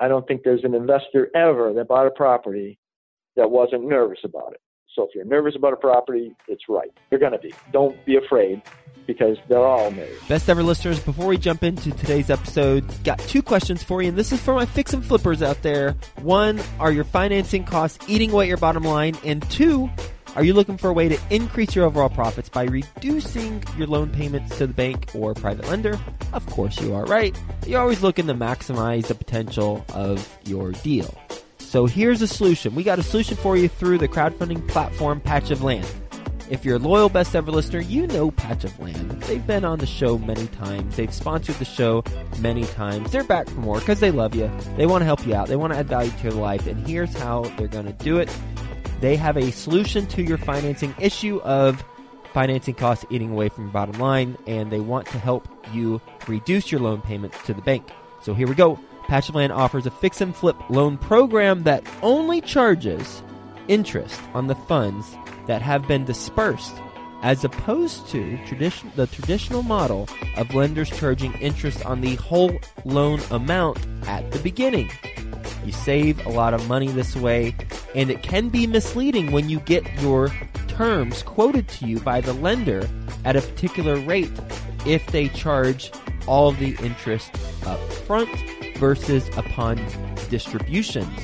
I don't think there's an investor ever that bought a property that wasn't nervous about it. So if you're nervous about a property, it's right. You're going to be. Don't be afraid because they're all nervous. Best ever listeners, before we jump into today's episode, got two questions for you, and this is for my fix and flippers out there. One, are your financing costs eating away at your bottom line? And two, are you looking for a way to increase your overall profits by reducing your loan payments to the bank or private lender? Of course you are, right? You're always looking to maximize the potential of your deal. So here's a solution. We got a solution for you through the crowdfunding platform Patch of Land. If you're a loyal best ever listener, you know Patch of Land. They've been on the show many times. They've sponsored the show many times. They're back for more because they love you. They want to help you out. They want to add value to your life. And here's how they're going to do it. They have a solution to your financing issue of financing costs eating away from your bottom line, and they want to help you reduce your loan payments to the bank. So here we go. Patch of Land offers a fix and flip loan program that only charges interest on the funds that have been dispersed, as opposed to tradition, the traditional model of lenders charging interest on the whole loan amount at the beginning. You save a lot of money this way, and it can be misleading when you get your terms quoted to you by the lender at a particular rate if they charge all the interest up front versus upon distributions.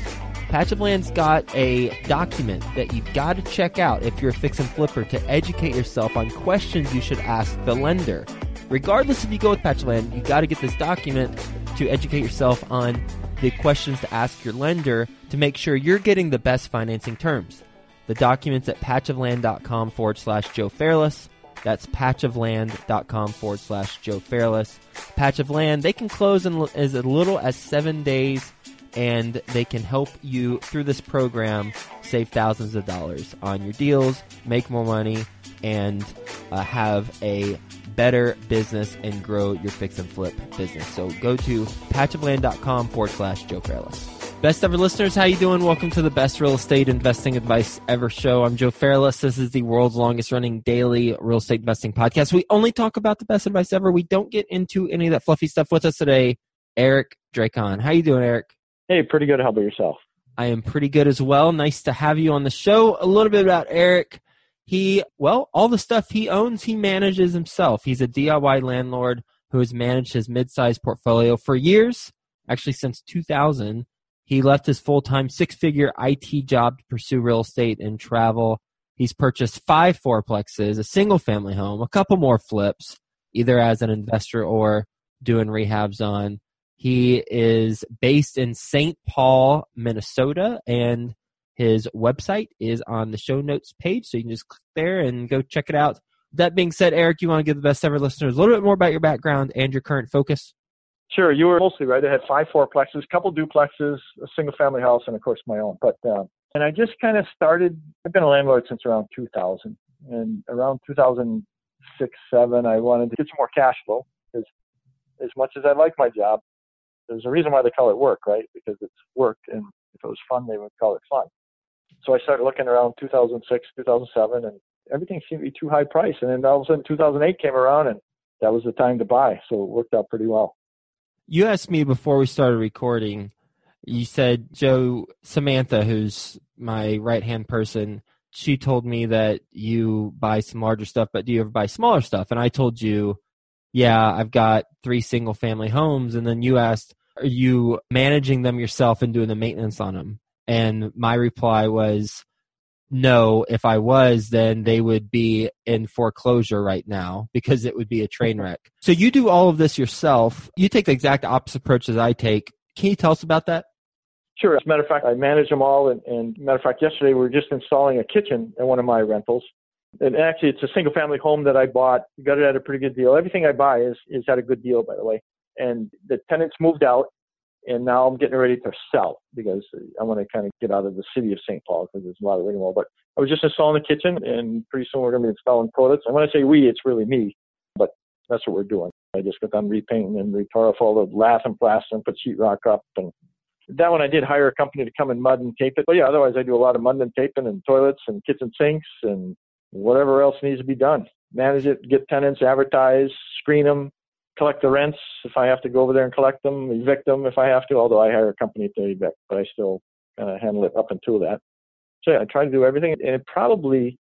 Patch of Land's got a document that you've got to check out if you're a fix and flipper to educate yourself on questions you should ask the lender. Regardless if you go with Patch of Land, you've got to get this document to educate yourself on the questions to ask your lender to make sure you're getting the best financing terms. The document's at patchofland.com forward slash Joe Fairless. That's patchofland.com forward slash Joe Fairless. Patch of Land, they can close in as little as seven days and they can help you through this program save thousands of dollars on your deals, make more money, and uh, have a better business and grow your fix and flip business. So go to patchofland.com forward slash Joe Fairless. Best ever listeners, how you doing? Welcome to the best real estate investing advice ever show. I'm Joe Fairless. This is the world's longest running daily real estate investing podcast. We only talk about the best advice ever. We don't get into any of that fluffy stuff with us today. Eric Dracon. How you doing, Eric? Hey, pretty good. How about yourself? I am pretty good as well. Nice to have you on the show. A little bit about Eric. He, well, all the stuff he owns, he manages himself. He's a DIY landlord who has managed his mid-sized portfolio for years, actually since 2000 he left his full time six figure IT job to pursue real estate and travel. He's purchased five fourplexes, a single family home, a couple more flips, either as an investor or doing rehabs on. He is based in St. Paul, Minnesota, and his website is on the show notes page, so you can just click there and go check it out. That being said, Eric, you want to give the best ever listeners a little bit more about your background and your current focus? Sure, you were mostly right. I had five fourplexes, a couple duplexes, a single family house, and of course my own. But uh, and I just kind of started. I've been a landlord since around 2000, and around 2006, seven, I wanted to get some more cash flow because as much as I like my job, there's a reason why they call it work, right? Because it's work, and if it was fun, they would call it fun. So I started looking around 2006, 2007, and everything seemed to be too high price. And then all of a sudden, 2008 came around, and that was the time to buy. So it worked out pretty well. You asked me before we started recording. You said Joe Samantha, who's my right hand person, she told me that you buy some larger stuff, but do you ever buy smaller stuff? And I told you, yeah, I've got three single family homes. And then you asked, are you managing them yourself and doing the maintenance on them? And my reply was, no, if I was, then they would be in foreclosure right now because it would be a train wreck. So you do all of this yourself. You take the exact opposite approach as I take. Can you tell us about that? Sure. As a matter of fact, I manage them all. And, and matter of fact, yesterday we were just installing a kitchen at one of my rentals. And actually, it's a single family home that I bought. Got it at a pretty good deal. Everything I buy is is at a good deal, by the way. And the tenants moved out, and now I'm getting ready to sell because I want to kind of get out of the city of St. Paul because there's a lot of rigmarole. But I was just installing the kitchen, and pretty soon we're going to be installing toilets. And when I say we, it's really me, but that's what we're doing. I just got done repainting and off all the lath and plaster and put sheetrock up. And that one I did hire a company to come and mud and tape it. But yeah, otherwise I do a lot of mud and taping and toilets and kitchen sinks and whatever else needs to be done. Manage it, get tenants, advertise, screen them, collect the rents if I have to go over there and collect them, evict them if I have to, although I hire a company to evict, but I still kind of handle it up until that. So yeah, I try to do everything, and it probably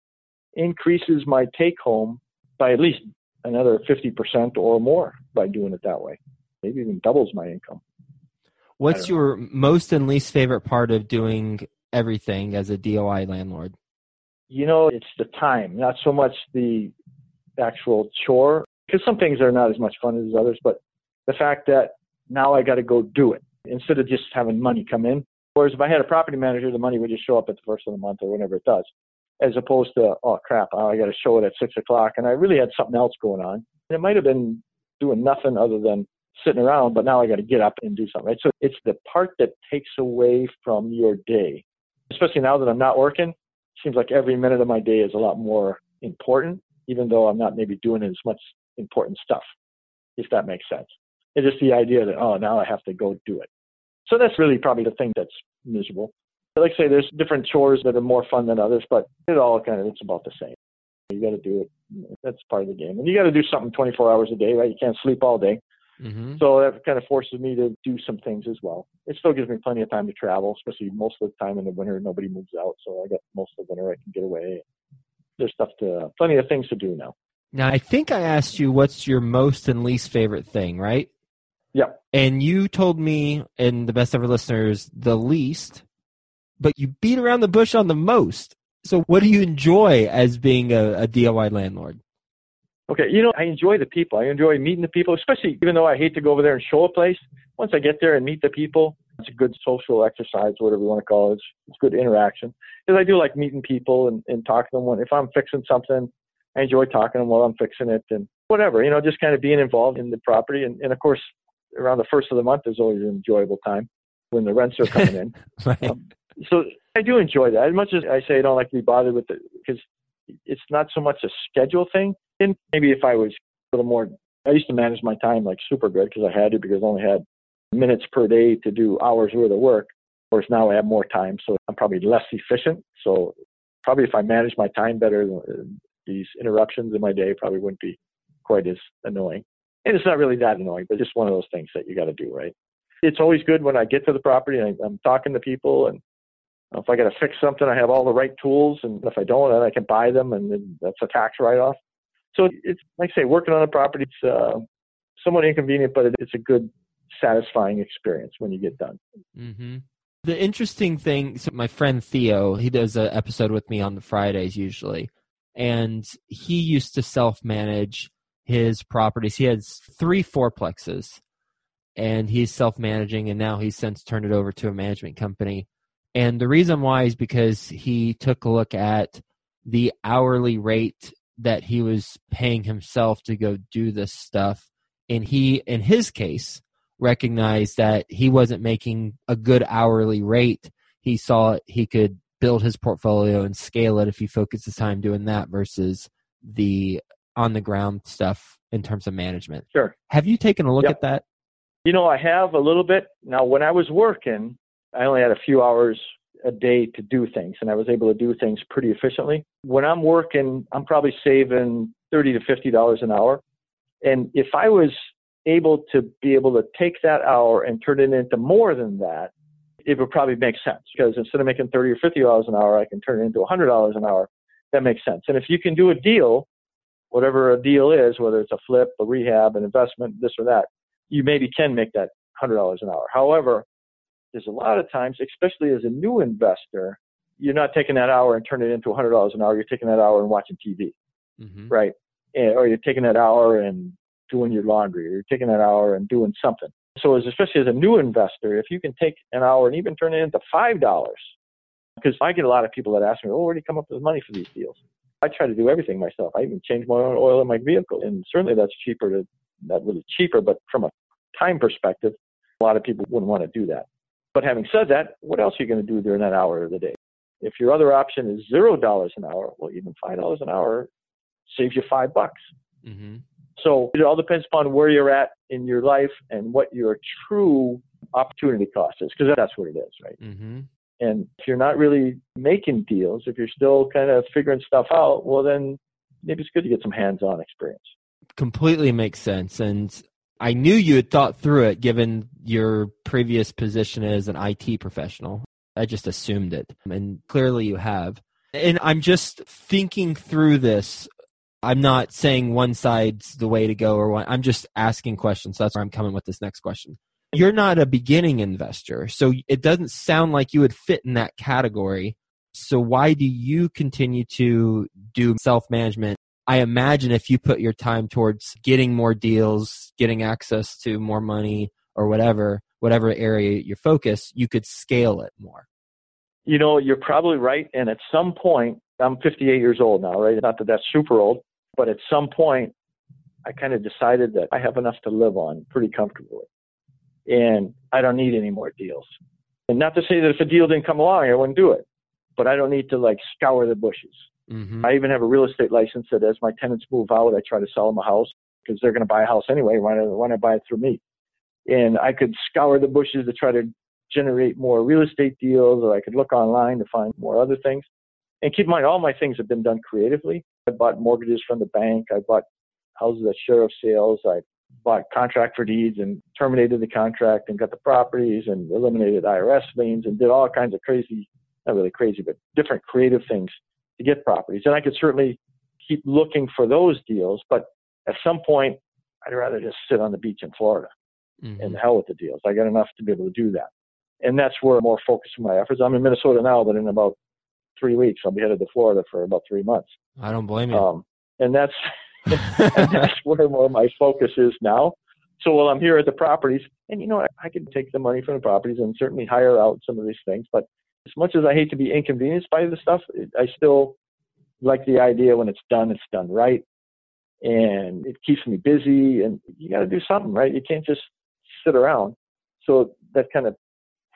increases my take home by at least another 50% or more by doing it that way. Maybe even doubles my income. What's your know. most and least favorite part of doing everything as a DIY landlord? You know, it's the time, not so much the actual chore, because some things are not as much fun as others, but the fact that now I got to go do it instead of just having money come in. Whereas if I had a property manager, the money would just show up at the first of the month or whenever it does, as opposed to, oh crap, oh, I got to show it at six o'clock. And I really had something else going on. And it might have been doing nothing other than sitting around, but now I got to get up and do something. Right? So it's the part that takes away from your day, especially now that I'm not working. Seems like every minute of my day is a lot more important, even though I'm not maybe doing as much important stuff, if that makes sense. It's just the idea that, oh, now I have to go do it. So that's really probably the thing that's miserable. But like I say, there's different chores that are more fun than others, but it all kind of, it's about the same. You got to do it. That's part of the game. And you got to do something 24 hours a day, right? You can't sleep all day. Mm-hmm. So that kind of forces me to do some things as well. It still gives me plenty of time to travel, especially most of the time in the winter. Nobody moves out, so I got most of the winter I can get away. There's stuff to, plenty of things to do now. Now, I think I asked you what's your most and least favorite thing, right? Yeah. And you told me, and the best ever listeners, the least, but you beat around the bush on the most. So, what do you enjoy as being a, a DIY landlord? Okay, you know, I enjoy the people. I enjoy meeting the people, especially even though I hate to go over there and show a place. Once I get there and meet the people, it's a good social exercise, whatever you want to call it. It's, it's good interaction. Because I do like meeting people and, and talking to them. When, if I'm fixing something, I enjoy talking to them while I'm fixing it and whatever, you know, just kind of being involved in the property. And, and of course, around the first of the month is always an enjoyable time when the rents are coming in. right. um, so I do enjoy that. As much as I say I don't like to be bothered with it because it's not so much a schedule thing. And maybe if I was a little more, I used to manage my time like super good because I had to because I only had minutes per day to do hours worth of work. Whereas now I have more time, so I'm probably less efficient. So probably if I manage my time better, these interruptions in my day probably wouldn't be quite as annoying. And it's not really that annoying, but just one of those things that you got to do, right? It's always good when I get to the property and I, am talking to people, and if I got to fix something, I have all the right tools, and if I don't, then I can buy them, and then that's a tax write-off. So it's like I say, working on a property, it's uh, somewhat inconvenient, but it's a good, satisfying experience when you get done. Mm-hmm. The interesting thing, so my friend Theo, he does an episode with me on the Fridays usually, and he used to self manage his properties. He has three fourplexes, and he's self managing, and now he's since turned it over to a management company. And the reason why is because he took a look at the hourly rate that he was paying himself to go do this stuff. And he, in his case, recognized that he wasn't making a good hourly rate. He saw he could build his portfolio and scale it if he focuses time doing that versus the on the ground stuff in terms of management. Sure. Have you taken a look yep. at that? You know, I have a little bit. Now, when I was working, I only had a few hours a day to do things, and I was able to do things pretty efficiently. When I'm working, I'm probably saving thirty to fifty dollars an hour. And if I was able to be able to take that hour and turn it into more than that, it would probably make sense because instead of making 30 or 50 dollars an hour, I can turn it into 100 dollars an hour. That makes sense. And if you can do a deal, whatever a deal is, whether it's a flip, a rehab, an investment, this or that, you maybe can make that 100 dollars an hour. However, there's a lot of times, especially as a new investor, you're not taking that hour and turning it into 100 dollars an hour. You're taking that hour and watching TV, mm-hmm. right? And, or you're taking that hour and doing your laundry, or you're taking that hour and doing something. So, as, especially as a new investor, if you can take an hour and even turn it into five dollars, because I get a lot of people that ask me, "Oh, where do you come up with money for these deals?" I try to do everything myself. I even change my own oil in my vehicle, and certainly that's cheaper to not really cheaper, but from a time perspective, a lot of people wouldn't want to do that. But having said that, what else are you going to do during that hour of the day? If your other option is zero dollars an hour, well, even five dollars an hour saves you five bucks. Mm-hmm. So it all depends upon where you're at in your life and what your true opportunity cost is, because that's what it is, right? Mm-hmm. And if you're not really making deals, if you're still kind of figuring stuff out, well, then maybe it's good to get some hands-on experience. Completely makes sense. And I knew you had thought through it given your previous position as an IT professional. I just assumed it. And clearly you have. And I'm just thinking through this. I'm not saying one side's the way to go or one. I'm just asking questions. So That's where I'm coming with this next question. You're not a beginning investor, so it doesn't sound like you would fit in that category. So why do you continue to do self management? I imagine if you put your time towards getting more deals, getting access to more money or whatever, whatever area you focus, you could scale it more. You know, you're probably right. And at some point, I'm 58 years old now, right? Not that that's super old, but at some point, I kind of decided that I have enough to live on pretty comfortably. And I don't need any more deals. And not to say that if a deal didn't come along, I wouldn't do it, but I don't need to like scour the bushes. Mm-hmm. I even have a real estate license that as my tenants move out, I try to sell them a house because they're going to buy a house anyway. Why not, why not buy it through me? And I could scour the bushes to try to generate more real estate deals, or I could look online to find more other things. And keep in mind, all my things have been done creatively. I bought mortgages from the bank. I bought houses at sheriff sales. I bought contract for deeds and terminated the contract and got the properties and eliminated IRS liens and did all kinds of crazy, not really crazy, but different creative things to get properties. And I could certainly keep looking for those deals, but at some point, I'd rather just sit on the beach in Florida mm-hmm. and hell with the deals. I got enough to be able to do that and that's where I'm more focused my efforts. I'm in Minnesota now, but in about three weeks, I'll be headed to Florida for about three months. I don't blame you. Um, and that's and that's where more my focus is now. So while I'm here at the properties, and you know, I, I can take the money from the properties and certainly hire out some of these things. But as much as I hate to be inconvenienced by the stuff, I still like the idea when it's done, it's done right, and it keeps me busy. And you got to do something, right? You can't just sit around. So that kind of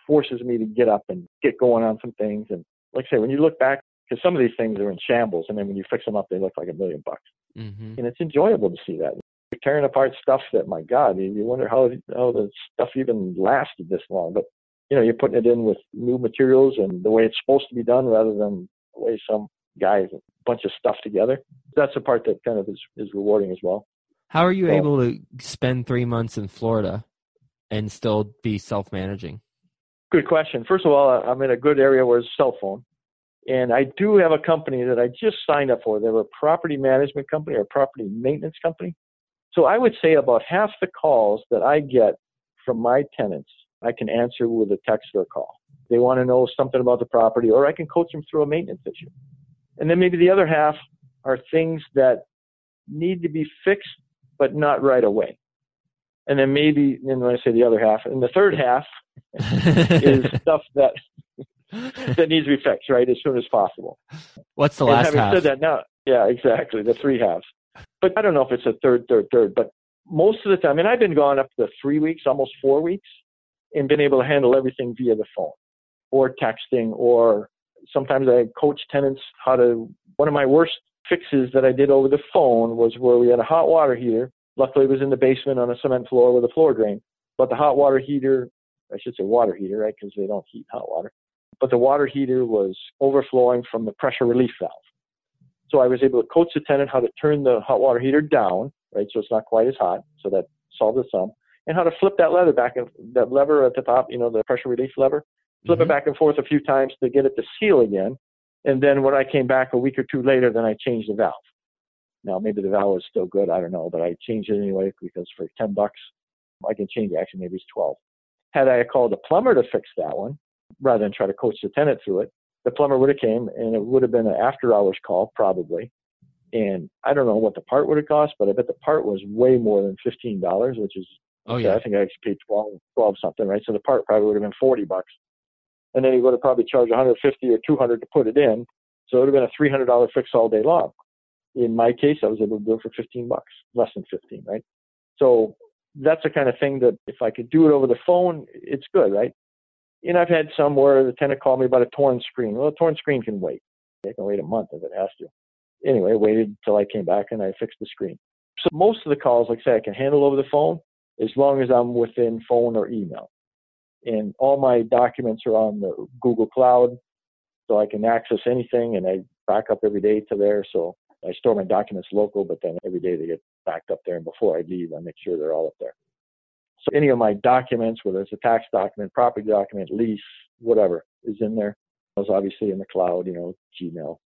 forces me to get up and get going on some things. And like I say, when you look back, because some of these things are in shambles, and then when you fix them up, they look like a million bucks. Mm-hmm. And it's enjoyable to see that. You're tearing apart stuff that, my God, you wonder how how the stuff even lasted this long. But you know, you're putting it in with new materials and the way it's supposed to be done, rather than the way some guys bunch of stuff together. That's the part that kind of is, is rewarding as well. How are you so, able to spend three months in Florida and still be self managing? Good question. First of all, I'm in a good area where it's cell phone. And I do have a company that I just signed up for. They're a property management company or property maintenance company. So I would say about half the calls that I get from my tenants, I can answer with a text or a call. They want to know something about the property, or I can coach them through a maintenance issue. And then maybe the other half are things that need to be fixed, but not right away. And then maybe, and when I say the other half, and the third half is stuff that that needs to be fixed right as soon as possible. What's the and last having half? said that, now, yeah, exactly, the three halves. But I don't know if it's a third, third, third. But most of the time, and I've been gone up to three weeks, almost four weeks, and been able to handle everything via the phone or texting, or sometimes I coach tenants how to. One of my worst fixes that I did over the phone was where we had a hot water heater. Luckily, it was in the basement on a cement floor with a floor drain. But the hot water heater I should say water heater, right? Because they don't heat hot water. But the water heater was overflowing from the pressure relief valve. So I was able to coach the tenant how to turn the hot water heater down, right? So it's not quite as hot. So that solved the sum. And how to flip that lever back and that lever at the top, you know, the pressure relief lever, flip mm-hmm. it back and forth a few times to get it to seal again. And then when I came back a week or two later, then I changed the valve. Now maybe the valve is still good, I don't know, but I changed it anyway because for ten bucks I can change it. Actually, maybe it's twelve. Had I called a plumber to fix that one, rather than try to coach the tenant through it, the plumber would have came and it would have been an after hours call probably. And I don't know what the part would have cost, but I bet the part was way more than fifteen dollars, which is oh yeah, I think I actually paid 12, 12 something, right? So the part probably would have been forty bucks, and then he would have probably charged 150 or 200 to put it in, so it would have been a 300 dollar fix all day long. In my case, I was able to do it for 15 bucks, less than 15, right? So that's the kind of thing that if I could do it over the phone, it's good, right? And I've had some where the tenant called me about a torn screen. Well, a torn screen can wait. It can wait a month if it has to. Anyway, I waited until I came back and I fixed the screen. So most of the calls, like I say, I can handle over the phone as long as I'm within phone or email. And all my documents are on the Google Cloud, so I can access anything and I back up every day to there. So I store my documents local, but then every day they get backed up there. And before I leave, I make sure they're all up there. So any of my documents, whether it's a tax document, property document, lease, whatever, is in there. It obviously in the cloud, you know, Gmail.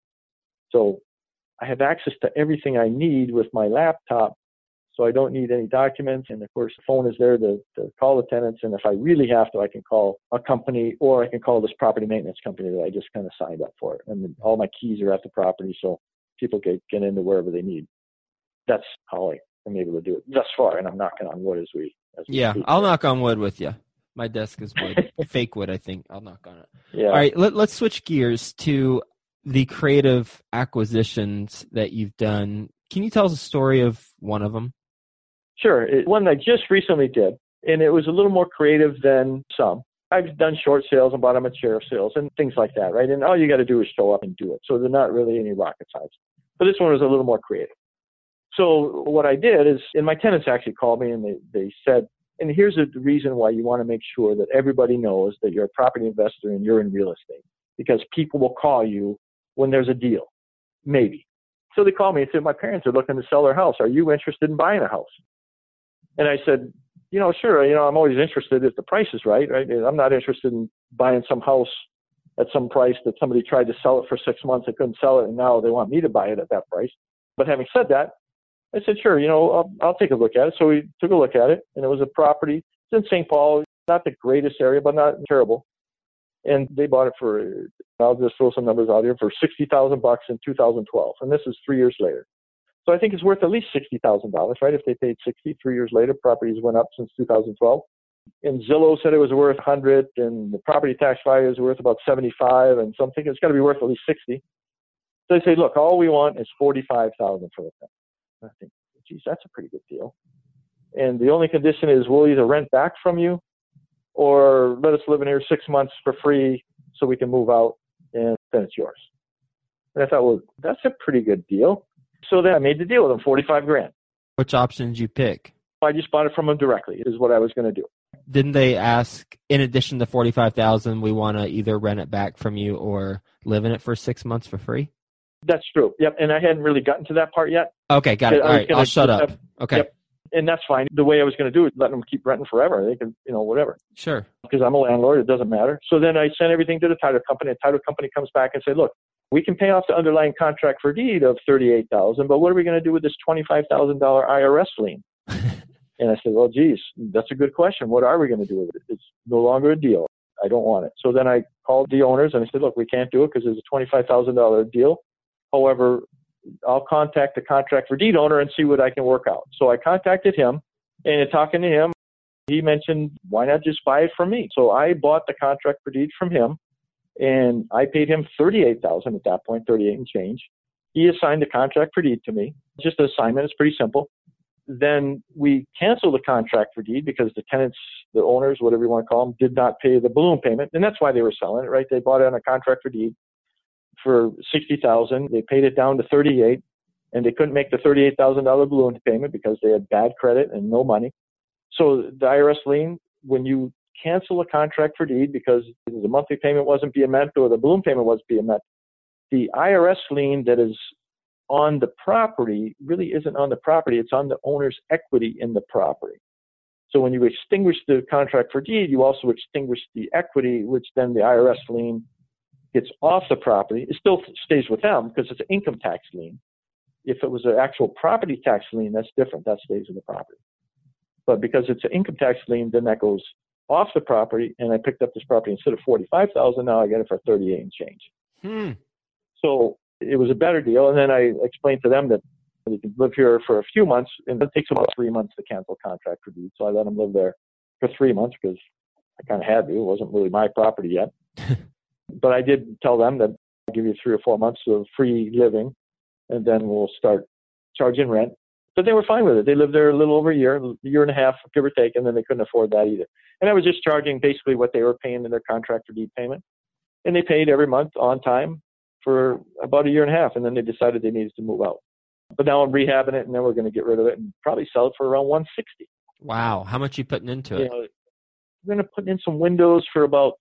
So I have access to everything I need with my laptop. So I don't need any documents. And of course, the phone is there to, to call the tenants. And if I really have to, I can call a company or I can call this property maintenance company that I just kind of signed up for. And all my keys are at the property. So people get, get into wherever they need. That's how I am able to do it thus far. And I'm knocking on wood as we. As we Yeah, speak. I'll knock on wood with you. My desk is wood, fake wood, I think. I'll knock on it. Yeah. All right, let, let's switch gears to the creative acquisitions that you've done. Can you tell us a story of one of them? Sure. It, one I just recently did, and it was a little more creative than some. I've done short sales and bottom of chair sales and things like that, right? And all you got to do is show up and do it. So they're not really any rocket science. But this one was a little more creative. So what I did is, and my tenants actually called me and they, they said, and here's the reason why you want to make sure that everybody knows that you're a property investor and you're in real estate because people will call you when there's a deal, maybe. So they called me and said, my parents are looking to sell their house. Are you interested in buying a house? And I said, you know, sure, you know, I'm always interested if the price is right, right? I'm not interested in buying some house at some price that somebody tried to sell it for six months and couldn't sell it, and now they want me to buy it at that price. But having said that, I said, sure, you know, I'll, I'll take a look at it. So we took a look at it, and it was a property. It's in St. Paul, not the greatest area, but not terrible. And they bought it for, I'll just throw some numbers out here, for sixty thousand bucks in 2012, and this is three years later. So I think it's worth at least sixty thousand dollars, right? If they paid sixty three years later, properties went up since 2012. And Zillow said it was worth 100, and the property tax value is worth about 75, and so I'm thinking it's got to be worth at least 60. So they say, look, all we want is 45,000 for the thing. I think, geez, that's a pretty good deal. And the only condition is we'll either rent back from you, or let us live in here six months for free so we can move out, and then it's yours. And I thought, well, that's a pretty good deal. So then I made the deal with them, 45 grand. Which option did you pick? I just bought it from them directly. Is what I was going to do. Didn't they ask, in addition to forty five thousand, we want to either rent it back from you or live in it for six months for free? That's true. Yep. And I hadn't really gotten to that part yet. Okay, got it. All right, I'll shut up. Okay, Yep. And that's fine. The way I was going to do it, let them keep renting forever. They can, you know, whatever. sure. Because I'm a landlord, it doesn't matter. So then I sent everything to the title company. The title company comes back and say, look, we can pay off the underlying contract for deed of thirty-eight thousand, but what are we going to do with this twenty-five thousand dollar IRS lien? and I said, well, geez, that's a good question. What are we going to do with it? It's no longer a deal. I don't want it. So then I called the owners and I said, look, we can't do it because it's a twenty-five thousand dollar deal. However, I'll contact the contract for deed owner and see what I can work out. So I contacted him, and in talking to him, he mentioned why not just buy it from me. So I bought the contract for deed from him, and I paid him thirty-eight thousand at that point, thirty-eight and change. He assigned the contract for deed to me. Just an assignment. It's pretty simple. Then we canceled the contract for deed because the tenants, the owners, whatever you want to call them, did not pay the balloon payment, and that's why they were selling it, right? They bought it on a contract for deed for sixty thousand. They paid it down to thirty-eight, and they couldn't make the thirty-eight thousand dollar balloon payment because they had bad credit and no money. So the IRS lien, when you cancel a contract for deed because the monthly payment wasn't being met or the balloon payment wasn't being met, the IRS lien that is on the property really isn't on the property; it's on the owner's equity in the property. So when you extinguish the contract for deed, you also extinguish the equity, which then the IRS lien gets off the property. It still stays with them because it's an income tax lien. If it was an actual property tax lien, that's different. That stays in the property. But because it's an income tax lien, then that goes off the property. And I picked up this property instead of forty-five thousand. Now I get it for thirty-eight and change. Hmm. So it was a better deal. And then I explained to them that they could live here for a few months, and it takes about three months to cancel contract for deed. So I let them live there for three months because I kind of had to. It wasn't really my property yet. but I did tell them that I'll give you three or four months of free living, and then we'll start charging rent. But they were fine with it. They lived there a little over a year, a year and a half, give or take, and then they couldn't afford that either. And I was just charging basically what they were paying in their contract for deed payment. And they paid every month on time for about a year and a half, and then they decided they needed to move out. But now I'm rehabbing it, and then we're going to get rid of it and probably sell it for around 160. Wow, how much you putting into You it? know, we're going to put in some windows for about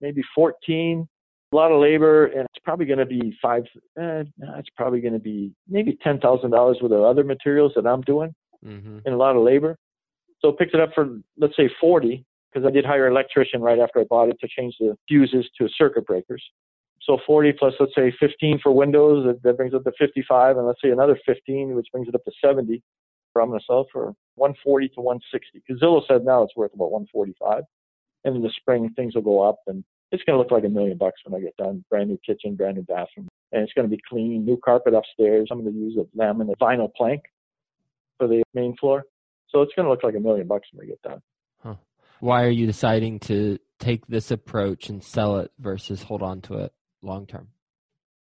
maybe 14. A lot of labor, and it's probably going to be five. Eh, it's probably going to be maybe ten thousand dollars worth of other materials that I'm doing, Mm-hmm. and a lot of labor. So picked it up for let's say 40 because I did hire an electrician right after I bought it to change the fuses to circuit breakers. So 40 plus let's say 15 for windows, that, that brings it up to 55, and let's say another 15, which brings it up to 70. I'm going to sell it for 140 to 160 because Zillow said now it's worth about 145, and in the spring things will go up, and it's going to look like a million bucks when I get done. Brand new kitchen, brand new bathroom, and it's going to be clean, new carpet upstairs. I'm going to use a laminate vinyl plank for the main floor, so it's going to look like a million bucks when we get done. Huh. Why are you deciding to take this approach and sell it versus hold on to it long term?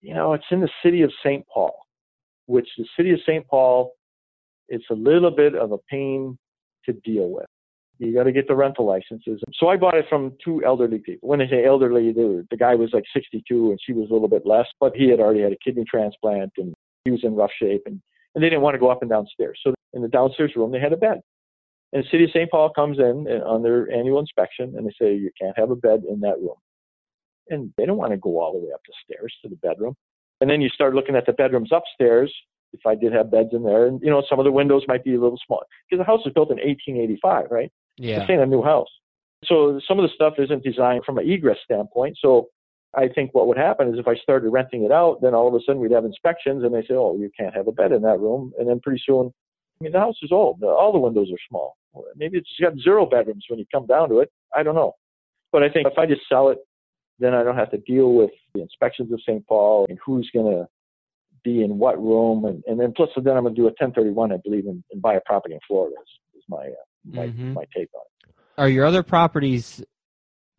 You know, it's in the city of St. Paul, which the city of St. Paul, it's a little bit of a pain to deal with. You got to get the rental licenses. So I bought it from two elderly people. When I say elderly, the, the guy was like 62 and she was a little bit less, but he had already had a kidney transplant and he was in rough shape and, and they didn't want to go up and downstairs. So in the downstairs room, they had a bed. And the city of St. Paul comes in eh, on their annual inspection and they say, you can't have a bed in that room. And they don't want to go all the way up the stairs to the bedroom. And then you start looking at the bedrooms upstairs. If I did have beds in there, and you know, some of the windows might be a little small because the house was built in 1885, right? Yeah. This ain't a new house. So some of the stuff isn't designed from an egress standpoint. So I think what would happen is if I started renting it out, then all of a sudden we'd have inspections and they say, oh, you can't have a bed in that room. And then pretty soon, I mean, the house is old. All the windows are small. Maybe it's got zero bedrooms when you come down to it. I don't know. But I think if I just sell it, then I don't have to deal with the inspections of St. Paul and who's going to be in what room. And, and then plus, so then I'm going to do a 1031, I believe, and, and buy a property in Florida is, is my, uh, my, mm-hmm. my take on it. Are your other properties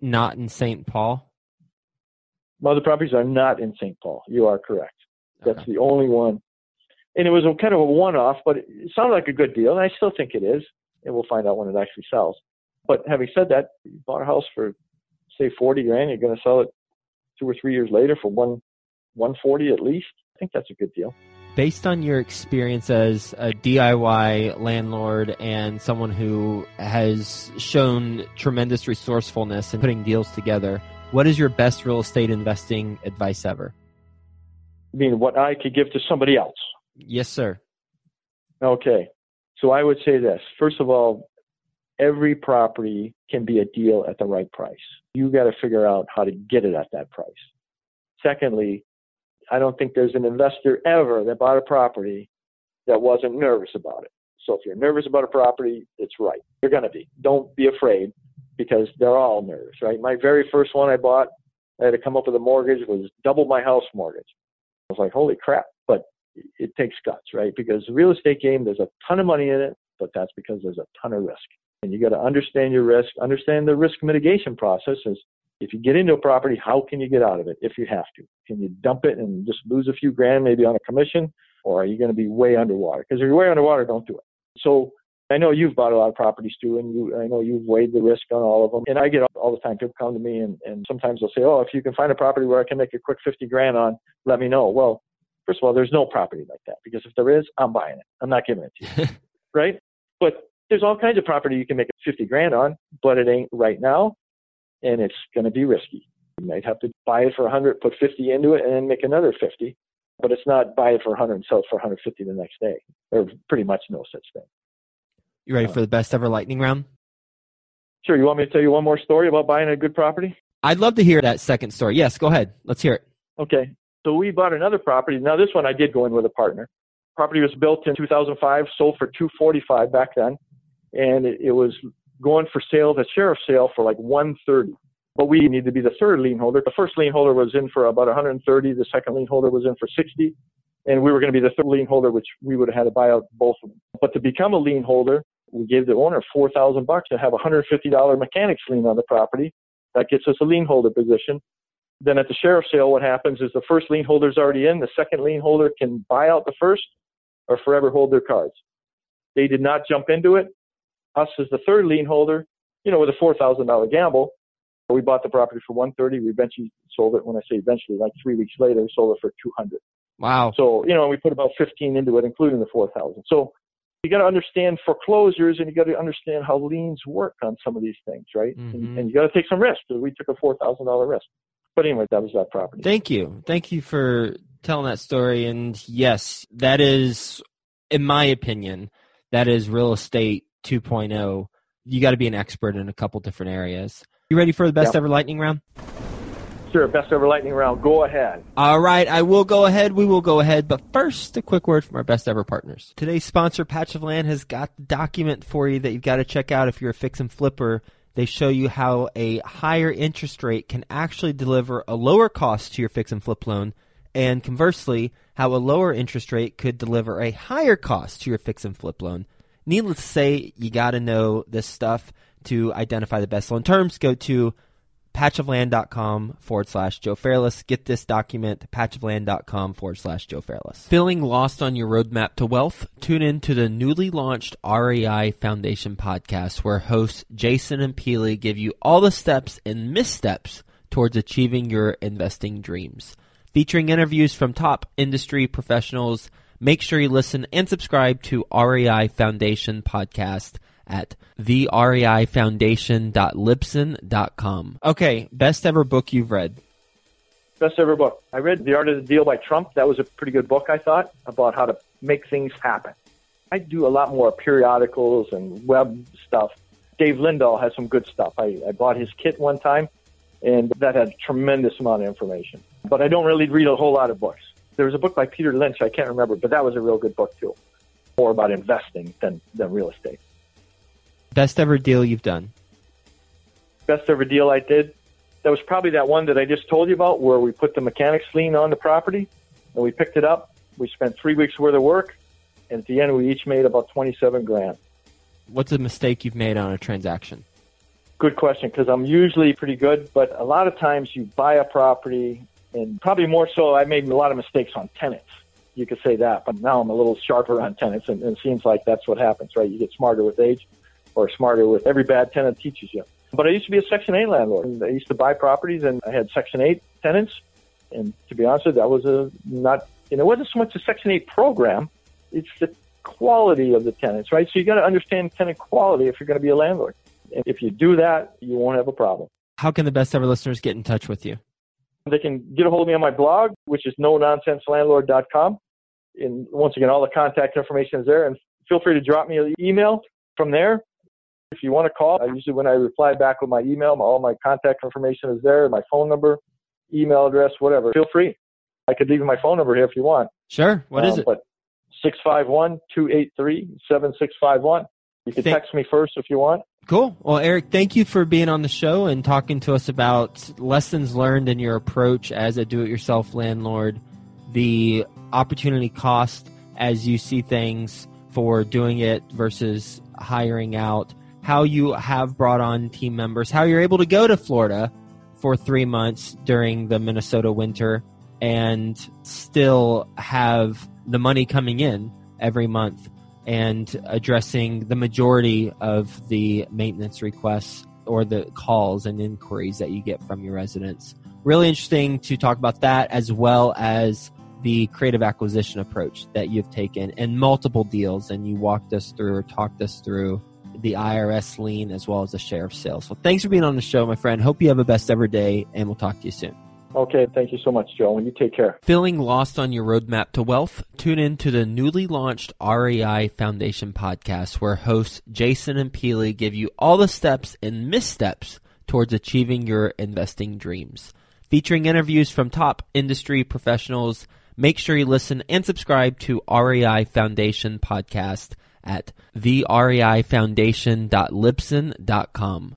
not in St. Paul? My other properties are not in St. Paul. You are correct. That's okay. the only one. And it was a kind of a one-off, but it sounded like a good deal, and I still think it is. And we'll find out when it actually sells. But having said that, you bought a house for say 40 grand, you're going to sell it two or three years later for one 140 at least. I think that's a good deal. Based on your experience as a DIY landlord and someone who has shown tremendous resourcefulness in putting deals together, what is your best real estate investing advice ever? I mean what I could give to somebody else? Yes, sir. Okay. So I would say this. First of all, every property can be a deal at the right price. You got to figure out how to get it at that price. Secondly, I don't think there's an investor ever that bought a property that wasn't nervous about it. So if you're nervous about a property, it's right. You're going to be. Don't be afraid because they're all nervous, right? My very first one I bought, I had to come up with a mortgage was double my house mortgage. I was like, holy crap. But it takes guts, right? Because the real estate game, there's a ton of money in it, but that's because there's a ton of risk. And you got to understand your risk, understand the risk mitigation process is if you get into a property, how can you get out of it if you have to? Can you dump it and just lose a few grand maybe on a commission? Or are you going to be way underwater? Because if you're way underwater, don't do it. So I know you've bought a lot of properties too, and you, I know you've weighed the risk on all of them. And I get all the time people come to me, and, and sometimes they'll say, "Oh, if you can find a property where I can make a quick fifty grand on, let me know." Well, first of all, there's no property like that because if there is, I'm buying it. I'm not giving it to you, right? But there's all kinds of property you can make 50 grand on, but it ain't right now, and it's going to be risky. You might have to buy it for 100, put 50 into it, and then make another 50. But it's not buy it for 100 and sell it for 150 the next day. There's pretty much no such thing. You ready uh, for the best ever lightning round? Sure. You want me to tell you one more story about buying a good property? I'd love to hear that second story. Yes, go ahead. Let's hear it. Okay. So we bought another property. Now this one I did go in with a partner. Property was built in 2005, sold for 245 back then and it, it was going for sale, the sheriff's sale for like 130. But we needed to be the third lien holder. The first lien holder was in for about 130. The second lien holder was in for 60. And we were going to be the third lien holder, which we would have had to buy out both of them. But to become a lien holder, we gave the owner 4,000 bucks to have a $150 mechanics lien on the property. That gets us a lien holder position. Then at the sheriff's sale, what happens is the first lien holder is already in. The second lien holder can buy out the first or forever hold their cards. They did not jump into it us as the third lien holder, you know, with a four thousand dollar gamble. We bought the property for one thirty. We eventually sold it. When I say eventually, like three weeks later, we sold it for two hundred. Wow. So you know, we put about fifteen into it, including the four thousand. So you got to understand foreclosures, and you got to understand how liens work on some of these things, right? Mm-hmm. And, and you got to take some risk. We took a four thousand dollar risk. But anyway, that was that property. Thank you. Thank you for telling that story. And yes, that is, in my opinion, that is real estate 2.0, you got to be an expert in a couple different areas. You ready for the best yep. ever lightning round? Sure, best ever lightning round. Go ahead. All right, I will go ahead. We will go ahead. But first, a quick word from our best ever partners. Today's sponsor, Patch of Land, has got the document for you that you've got to check out if you're a fix and flipper. They show you how a higher interest rate can actually deliver a lower cost to your fix and flip loan, and conversely, how a lower interest rate could deliver a higher cost to your fix and flip loan. Needless to say, you got to know this stuff to identify the best loan terms. Go to patchofland.com forward slash Joe Fairless. Get this document, patchofland.com forward slash Joe Fairless. Feeling lost on your roadmap to wealth? Tune in to the newly launched REI Foundation podcast where hosts Jason and Peely give you all the steps and missteps towards achieving your investing dreams. Featuring interviews from top industry professionals, make sure you listen and subscribe to REI Foundation podcast at thereifoundation.libsyn.com. Okay, best ever book you've read. Best ever book. I read The Art of the Deal by Trump. That was a pretty good book, I thought, about how to make things happen. I do a lot more periodicals and web stuff. Dave Lindahl has some good stuff. I, I bought his kit one time, and that had a tremendous amount of information. But I don't really read a whole lot of books. There was a book by Peter Lynch, I can't remember, but that was a real good book too. More about investing than, than real estate. Best ever deal you've done? Best ever deal I did? That was probably that one that I just told you about where we put the mechanics lien on the property and we picked it up. We spent three weeks worth of work and at the end we each made about 27 grand. What's a mistake you've made on a transaction? Good question because I'm usually pretty good, but a lot of times you buy a property and probably more so I made a lot of mistakes on tenants. You could say that, but now I'm a little sharper on tenants and, and it seems like that's what happens, right? You get smarter with age or smarter with every bad tenant teaches you. But I used to be a Section 8 landlord. I used to buy properties and I had Section 8 tenants. And to be honest that was a not, and it wasn't so much a Section 8 program. It's the quality of the tenants, right? So you got to understand tenant quality if you're going to be a landlord. And if you do that, you won't have a problem. How can the best ever listeners get in touch with you? They can get a hold of me on my blog, which is no nonsense landlord.com. And once again, all the contact information is there. And feel free to drop me an email from there. If you want to call, I usually when I reply back with my email, all my contact information is there, my phone number, email address, whatever. Feel free. I could leave my phone number here if you want. Sure. What um, is it? But 651 283 7651. You can text me first if you want. Cool. Well, Eric, thank you for being on the show and talking to us about lessons learned in your approach as a do it yourself landlord, the opportunity cost as you see things for doing it versus hiring out how you have brought on team members, how you're able to go to Florida for three months during the Minnesota winter and still have the money coming in every month and addressing the majority of the maintenance requests or the calls and inquiries that you get from your residents. Really interesting to talk about that as well as the creative acquisition approach that you've taken and multiple deals and you walked us through or talked us through the IRS lien as well as the sheriff's sale. So thanks for being on the show, my friend. Hope you have a best ever day, and we'll talk to you soon. Okay, thank you so much, Joe, and you take care. Feeling lost on your roadmap to wealth? Tune in to the newly launched REI Foundation podcast, where hosts Jason and Peely give you all the steps and missteps towards achieving your investing dreams. Featuring interviews from top industry professionals, make sure you listen and subscribe to REI Foundation podcast at thereifoundation.libsyn.com.